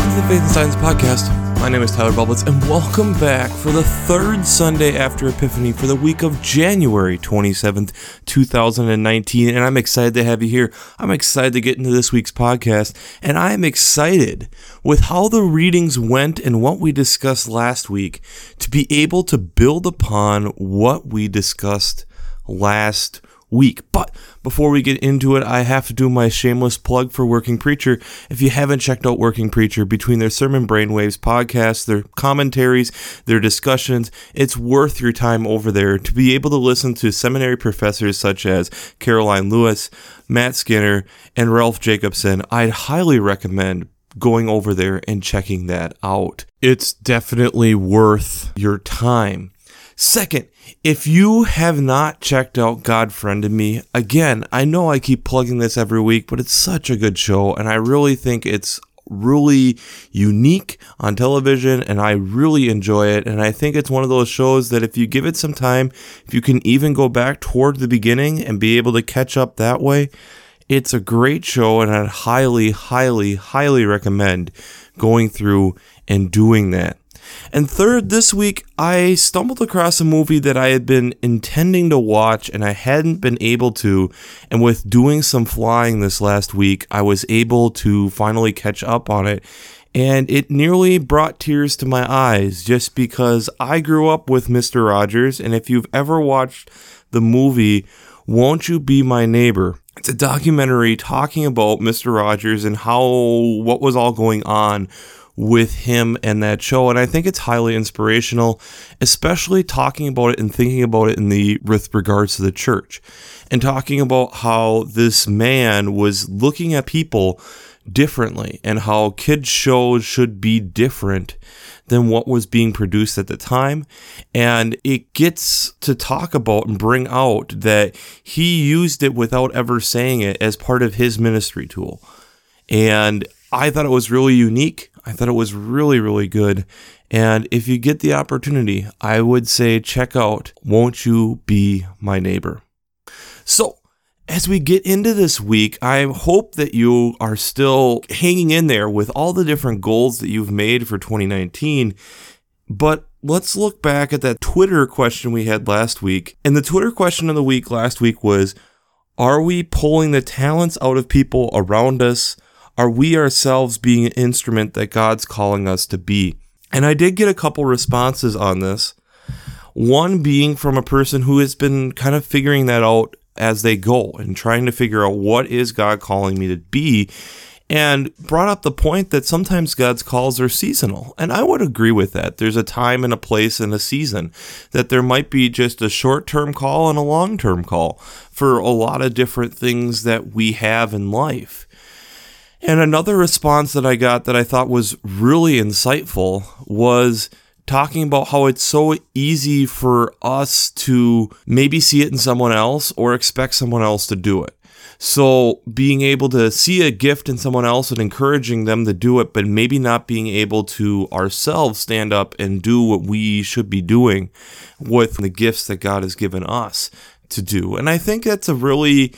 Welcome to the Faith and Science Podcast. My name is Tyler Bublitz, and welcome back for the third Sunday after Epiphany for the week of January 27th, 2019. And I'm excited to have you here. I'm excited to get into this week's podcast, and I am excited with how the readings went and what we discussed last week to be able to build upon what we discussed last week. But before we get into it, I have to do my shameless plug for Working Preacher. If you haven't checked out Working Preacher, between their Sermon Brainwaves podcast, their commentaries, their discussions, it's worth your time over there to be able to listen to seminary professors such as Karoline Lewis, Matt Skinner, and Rolf Jacobson. I'd highly recommend going over there and checking that out. It's definitely worth your time. Second, if you have not checked out God Friended Me, again, I know I keep plugging this every week, but it's such a good show, and I really think it's really unique on television and I really enjoy it. And I think it's one of those shows that if you give it some time, if you can even go back toward the beginning and be able to catch up that way, it's a great show and I'd highly, highly, highly recommend going through and doing that. And third, this week I stumbled across a movie that I had been intending to watch and I hadn't been able to. And with doing some flying this last week, I was able to finally catch up on it. And it nearly brought tears to my eyes just because I grew up with Mr. Rogers. And if you've ever watched the movie, Won't You Be My Neighbor? It's a documentary talking about Mr. Rogers and how what was all going on with him and that show and i think it's highly inspirational especially talking about it and thinking about it in the with regards to the church and talking about how this man was looking at people differently and how kids shows should be different than what was being produced at the time and it gets to talk about and bring out that he used it without ever saying it as part of his ministry tool and I thought it was really unique. I thought it was really, really good. And if you get the opportunity, I would say check out Won't You Be My Neighbor? So, as we get into this week, I hope that you are still hanging in there with all the different goals that you've made for 2019. But let's look back at that Twitter question we had last week. And the Twitter question of the week last week was Are we pulling the talents out of people around us? Are we ourselves being an instrument that God's calling us to be? And I did get a couple responses on this. One being from a person who has been kind of figuring that out as they go and trying to figure out what is God calling me to be and brought up the point that sometimes God's calls are seasonal. And I would agree with that. There's a time and a place and a season that there might be just a short term call and a long term call for a lot of different things that we have in life. And another response that I got that I thought was really insightful was talking about how it's so easy for us to maybe see it in someone else or expect someone else to do it. So, being able to see a gift in someone else and encouraging them to do it, but maybe not being able to ourselves stand up and do what we should be doing with the gifts that God has given us to do. And I think that's a really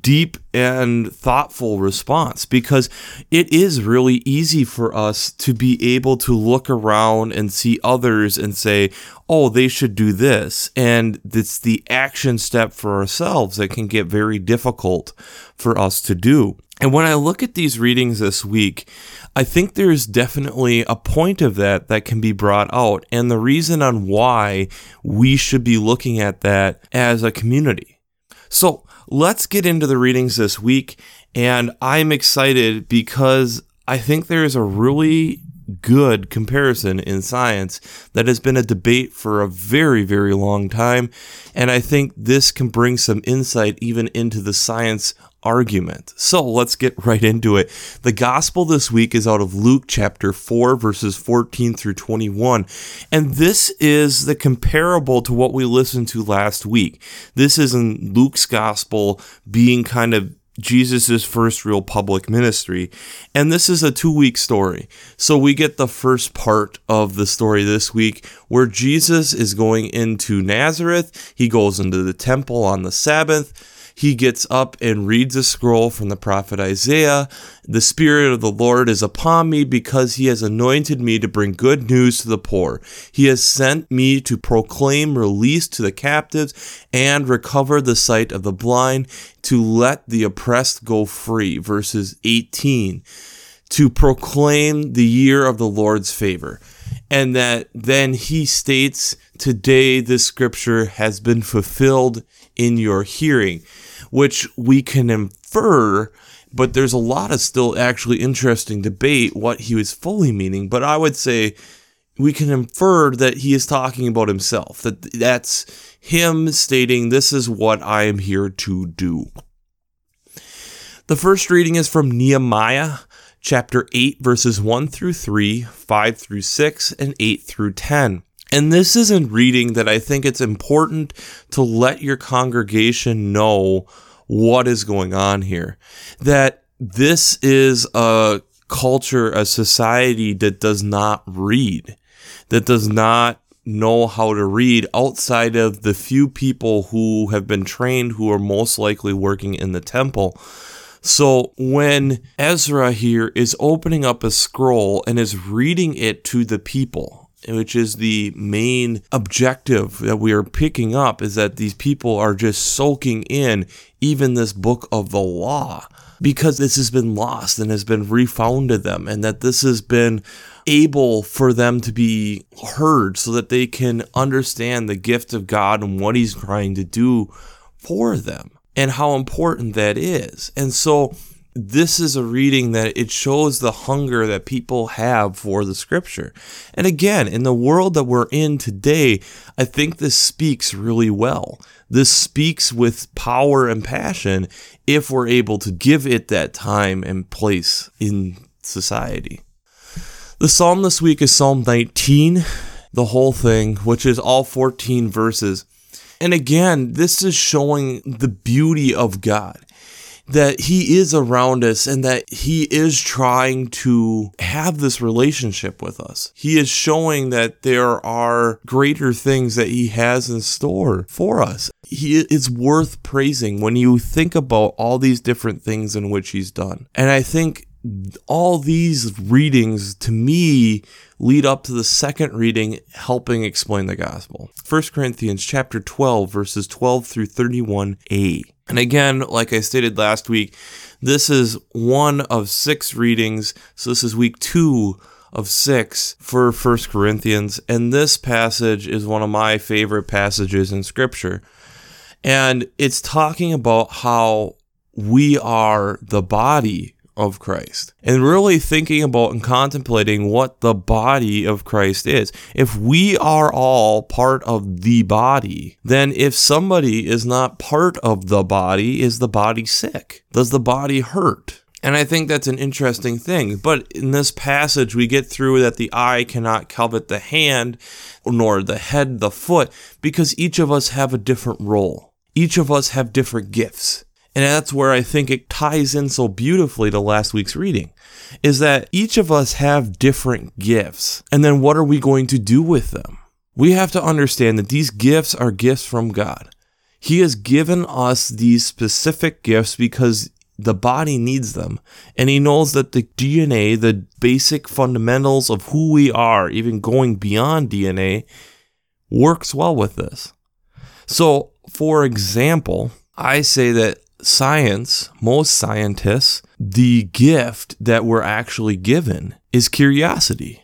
deep and thoughtful response because it is really easy for us to be able to look around and see others and say, oh, they should do this. And it's the action step for ourselves that can get very difficult for us to do. And when I look at these readings this week, I think there's definitely a point of that that can be brought out, and the reason on why we should be looking at that as a community. So let's get into the readings this week, and I'm excited because I think there is a really good comparison in science that has been a debate for a very, very long time. And I think this can bring some insight even into the science argument. So let's get right into it. The gospel this week is out of Luke chapter 4, verses 14 through 21. And this is the comparable to what we listened to last week. This is in Luke's gospel being kind of Jesus' first real public ministry. And this is a two week story. So we get the first part of the story this week where Jesus is going into Nazareth. He goes into the temple on the Sabbath he gets up and reads a scroll from the prophet Isaiah. The Spirit of the Lord is upon me because he has anointed me to bring good news to the poor. He has sent me to proclaim release to the captives and recover the sight of the blind, to let the oppressed go free. Verses 18 to proclaim the year of the Lord's favor. And that then he states, Today this scripture has been fulfilled in your hearing, which we can infer, but there's a lot of still actually interesting debate what he was fully meaning. But I would say we can infer that he is talking about himself, that that's him stating, This is what I am here to do. The first reading is from Nehemiah chapter 8, verses 1 through 3, 5 through 6, and 8 through 10. And this is a reading that I think it's important to let your congregation know what is going on here. That this is a culture, a society that does not read, that does not know how to read outside of the few people who have been trained who are most likely working in the temple. So when Ezra here is opening up a scroll and is reading it to the people, which is the main objective that we are picking up, is that these people are just soaking in even this book of the law because this has been lost and has been refound to them, and that this has been able for them to be heard so that they can understand the gift of God and what He's trying to do for them and how important that is. And so this is a reading that it shows the hunger that people have for the scripture. And again, in the world that we're in today, I think this speaks really well. This speaks with power and passion if we're able to give it that time and place in society. The psalm this week is Psalm 19, the whole thing, which is all 14 verses. And again, this is showing the beauty of God that he is around us and that he is trying to have this relationship with us. He is showing that there are greater things that he has in store for us. He is worth praising when you think about all these different things in which he's done. And I think all these readings to me lead up to the second reading helping explain the gospel. 1 corinthians chapter 12 verses 12 through 31a and again like i stated last week this is one of six readings. So this is week two of six for 1 corinthians. And this passage is one of my favorite passages in scripture. And it's talking about how we are the body of Christ and really thinking about and contemplating what the body of Christ is. If we are all part of the body, then if somebody is not part of the body, is the body sick? Does the body hurt? And I think that's an interesting thing. But in this passage, we get through that the eye cannot covet the hand, nor the head the foot, because each of us have a different role. Each of us have different gifts. And that's where I think it ties in so beautifully to last week's reading is that each of us have different gifts. And then what are we going to do with them? We have to understand that these gifts are gifts from God. He has given us these specific gifts because the body needs them. And he knows that the DNA, the basic fundamentals of who we are, even going beyond DNA, works well with this. So, for example, I say that science, most scientists, the gift that we're actually given is curiosity.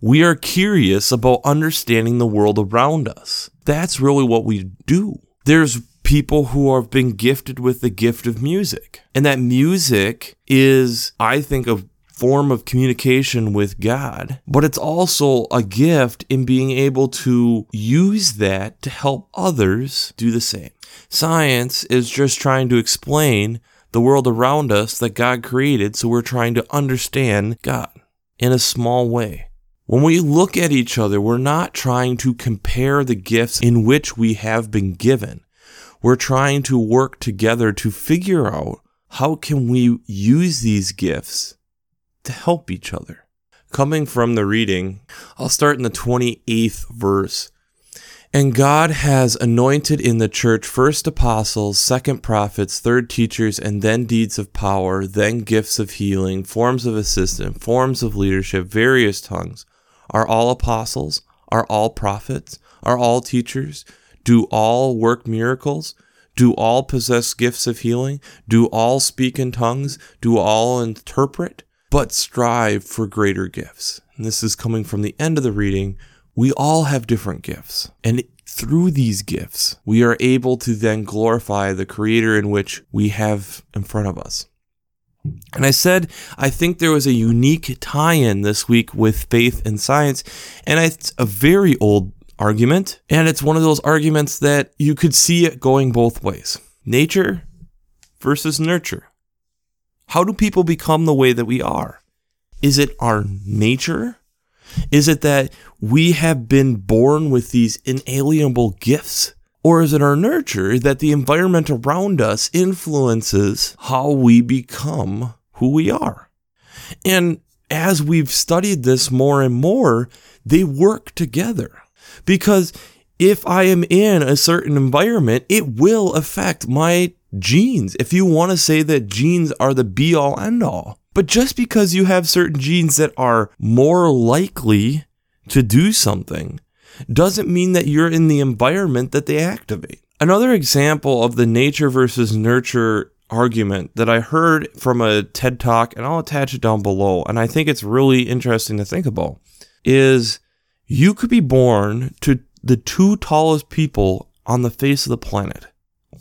We are curious about understanding the world around us. That's really what we do. There's people who have been gifted with the gift of music. And that music is, I think, a form of communication with God, but it's also a gift in being able to use that to help others do the same. Science is just trying to explain the world around us that God created, so we're trying to understand God in a small way. When we look at each other, we're not trying to compare the gifts in which we have been given. We're trying to work together to figure out how can we use these gifts to help each other. Coming from the reading, I'll start in the 28th verse And God has anointed in the church first apostles, second prophets, third teachers, and then deeds of power, then gifts of healing, forms of assistance, forms of leadership, various tongues. Are all apostles? Are all prophets? Are all teachers? Do all work miracles? Do all possess gifts of healing? Do all speak in tongues? Do all interpret? But strive for greater gifts. And this is coming from the end of the reading we all have different gifts. And through these gifts, we are able to then glorify the creator in which we have in front of us. And I said, I think there was a unique tie in this week with faith and science. And it's a very old argument. And it's one of those arguments that you could see it going both ways nature versus nurture. How do people become the way that we are? Is it our nature is it that we have been born with these inalienable gifts? Or is it our nurture that the environment around us influences how we become who we are? And as we've studied this more and more, they work together. Because if I am in a certain environment, it will affect my genes. If you want to say that genes are the be all end all, but just because you have certain genes that are more likely to do something doesn't mean that you're in the environment that they activate. Another example of the nature versus nurture argument that I heard from a TED talk, and I'll attach it down below, and I think it's really interesting to think about, is you could be born to the two tallest people on the face of the planet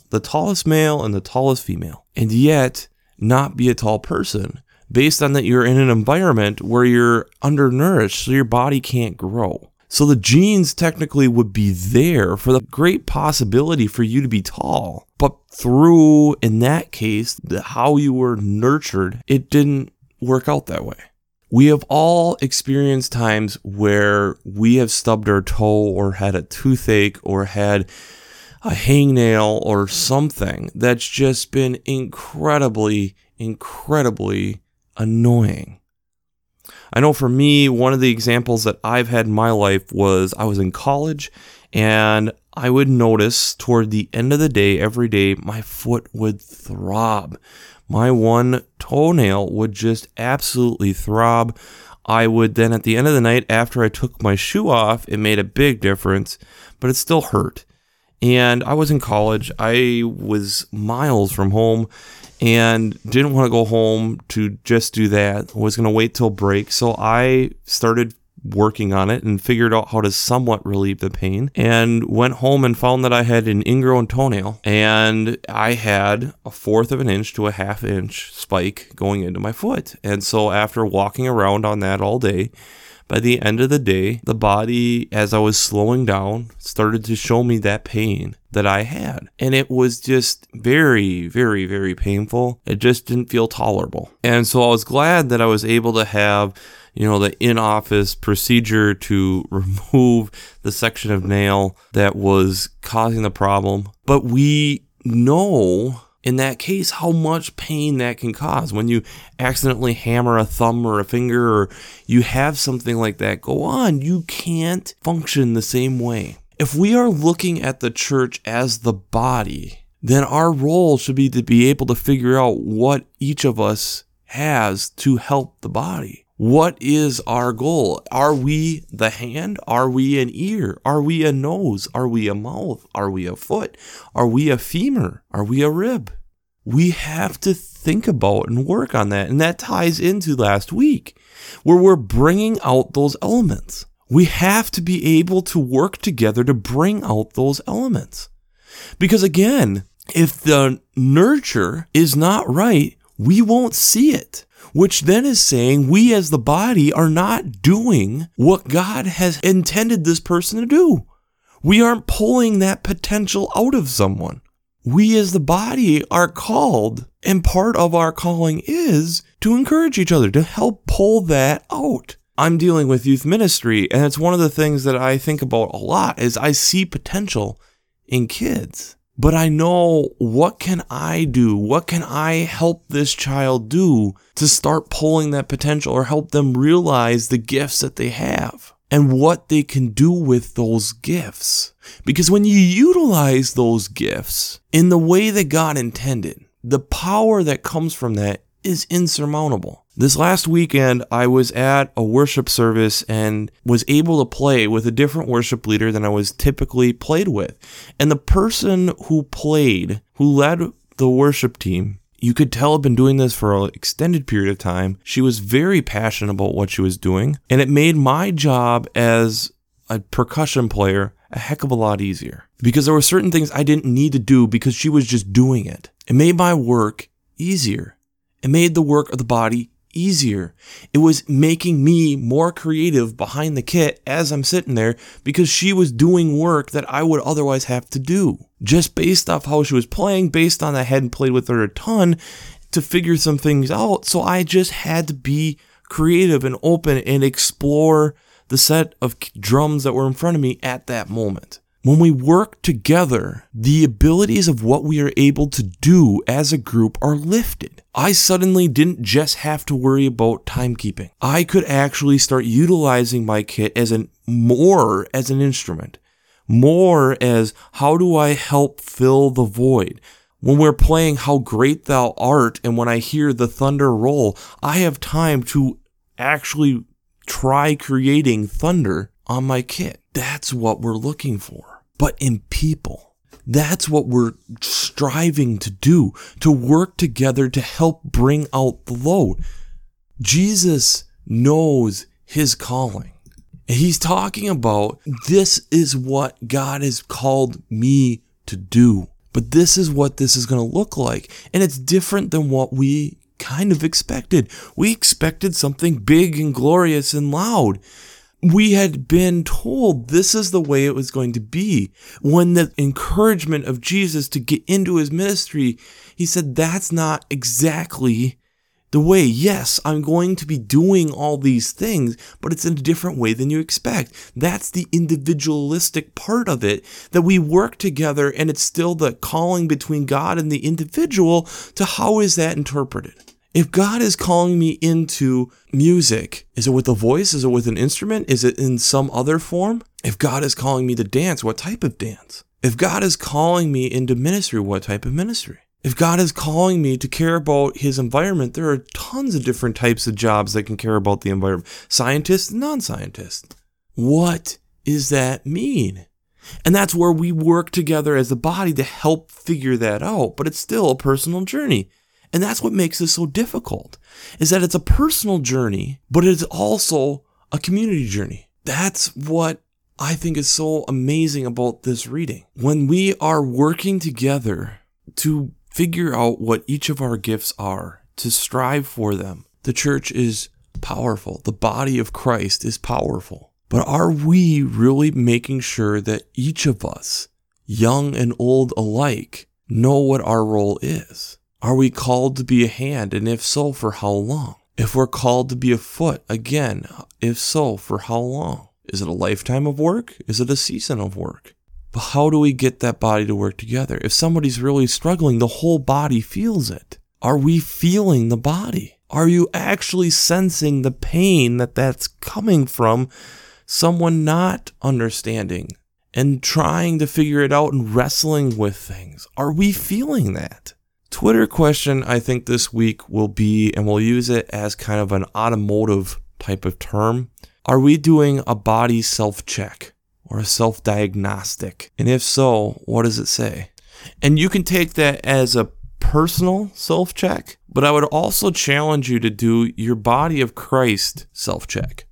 the tallest male and the tallest female, and yet not be a tall person based on that you're in an environment where you're undernourished, so your body can't grow. So the genes technically would be there for the great possibility for you to be tall. But through, in that case, the, how you were nurtured, it didn't work out that way. We have all experienced times where we have stubbed our toe or had a toothache or had a hangnail or something that's just been incredibly, incredibly annoying. I know for me, one of the examples that I've had in my life was I was in college and I would notice toward the end of the day, every day, my foot would throb. My one toenail would just absolutely throb. I would then, at the end of the night, after I took my shoe off, it made a big difference, but it still hurt. And I was in college. I was miles from home and didn't want to go home to just do that. Was going to wait till break. So I started working on it and figured out how to somewhat relieve the pain and went home and found that I had an ingrown toenail and I had a fourth of an inch to a half inch spike going into my foot. And so after walking around on that all day, by the end of the day, the body, as I was slowing down, started to show me that pain that I had. And it was just very, very, very painful. It just didn't feel tolerable. And so I was glad that I was able to have, you know, the in office procedure to remove the section of nail that was causing the problem. But we know in that case how much pain that can cause. When you accidentally hammer a thumb or a finger or you have something like that go on you can't function the same way. If we are looking at the church as the body then our role should be to be able to figure out what each of us has to help the body what is our goal? Are we the hand? Are we an ear? Are we a nose? Are we a mouth? Are we a foot? Are we a femur? Are we a rib? We have to think about and work on that. And that ties into last week where we're bringing out those elements. We have to be able to work together to bring out those elements. Because again, if the nurture is not right, we won't see it which then is saying we as the body are not doing what God has intended this person to do. We aren't pulling that potential out of someone. We as the body are called, and part of our calling is to encourage each other, to help pull that out. I'm dealing with youth ministry, and it's one of the things that I think about a lot is I see potential in kids but I know what can I do? What can I help this child do to start pulling that potential or help them realize the gifts that they have? and what they can do with those gifts. Because when you utilize those gifts in the way that God intended, the power that comes from that is insurmountable. This last weekend, I was at a worship service and was able to play with a different worship leader than I was typically played with. And the person who played, who led the worship team, you could tell had been doing this for an extended period of time. She was very passionate about what she was doing, and it made my job as a percussion player a heck of a lot easier because there were certain things I didn't need to do because she was just doing it. It made my work easier. It made the work of the body easier. It was making me more creative behind the kit as I'm sitting there because she was doing work that I would otherwise have to do. Just based off how she was playing, based on I hadn't played with her a ton to figure some things out. So I just had to be creative and open and explore the set of drums that were in front of me at that moment. When we work together, the abilities of what we are able to do as a group are lifted. I suddenly didn't just have to worry about timekeeping. I could actually start utilizing my kit as an more as an instrument, more as how do I help fill the void? When we're playing How Great Thou Art, and when I hear the thunder roll, I have time to actually try creating thunder on my kit. That's what we're looking for but in people. That's what we're striving to do, to work together to help bring out the load. Jesus knows his calling. He's talking about this is what God has called me to do. But this is what this is going to look like. And it's different than what we kind of expected. We expected something big and glorious and loud we had been told this is the way it was going to be. When the encouragement of Jesus to get into his ministry, he said, that's not exactly the way. Yes, I'm going to be doing all these things, but it's in a different way than you expect. That's the individualistic part of it that we work together and it's still the calling between God and the individual to how is that interpreted? If God is calling me into music, is it with a voice? Is it with an instrument? Is it in some other form? If God is calling me to dance, what type of dance? If God is calling me into ministry, what type of ministry? If God is calling me to care about his environment, there are tons of different types of jobs that can care about the environment scientists, non scientists. What does that mean? And that's where we work together as a body to help figure that out, but it's still a personal journey. And that's what makes this so difficult is that it's a personal journey, but it's also a community journey. That's what I think is so amazing about this reading. When we are working together to figure out what each of our gifts are, to strive for them, the church is powerful. The body of Christ is powerful. But are we really making sure that each of us, young and old alike, know what our role is? Are we called to be a hand? And if so, for how long? If we're called to be a foot, again, if so, for how long? Is it a lifetime of work? Is it a season of work? But how do we get that body to work together? If somebody's really struggling, the whole body feels it. Are we feeling the body? Are you actually sensing the pain that that's coming from someone not understanding and trying to figure it out and wrestling with things? Are we feeling that? Twitter question I think this week will be, and we'll use it as kind of an automotive type of term. Are we doing a body self check or a self diagnostic? And if so, what does it say? And you can take that as a personal self check, but I would also challenge you to do your body of Christ self check.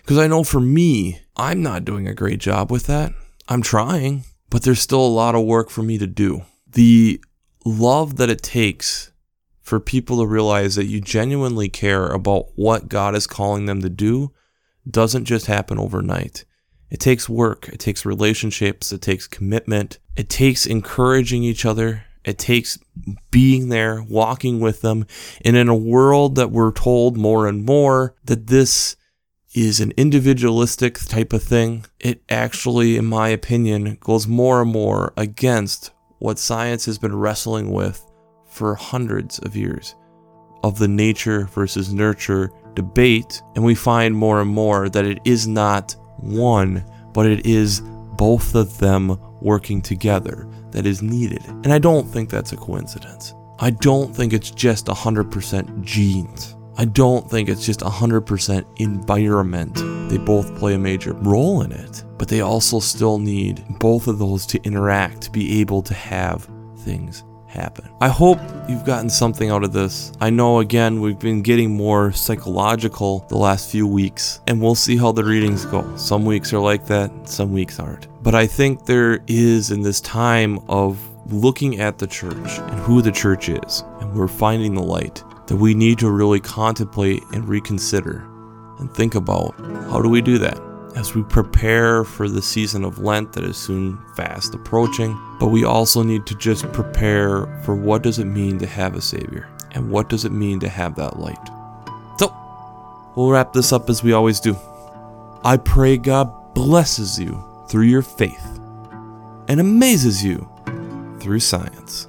Because I know for me, I'm not doing a great job with that. I'm trying, but there's still a lot of work for me to do. The love that it takes for people to realize that you genuinely care about what God is calling them to do doesn't just happen overnight. It takes work, it takes relationships, it takes commitment, it takes encouraging each other, it takes being there, walking with them. And in a world that we're told more and more that this is an individualistic type of thing, it actually, in my opinion, goes more and more against what science has been wrestling with for hundreds of years of the nature versus nurture debate, and we find more and more that it is not one, but it is both of them working together that is needed. And I don't think that's a coincidence. I don't think it's just 100% genes. I don't think it's just 100% environment. They both play a major role in it, but they also still need both of those to interact to be able to have things happen. I hope you've gotten something out of this. I know, again, we've been getting more psychological the last few weeks, and we'll see how the readings go. Some weeks are like that, some weeks aren't. But I think there is, in this time of looking at the church and who the church is, and we're finding the light, that we need to really contemplate and reconsider and think about how do we do that? as we prepare for the season of Lent that is soon fast approaching. But we also need to just prepare for what does it mean to have a Savior and what does it mean to have that light. So, we'll wrap this up as we always do. I pray God blesses you through your faith and amazes you through science.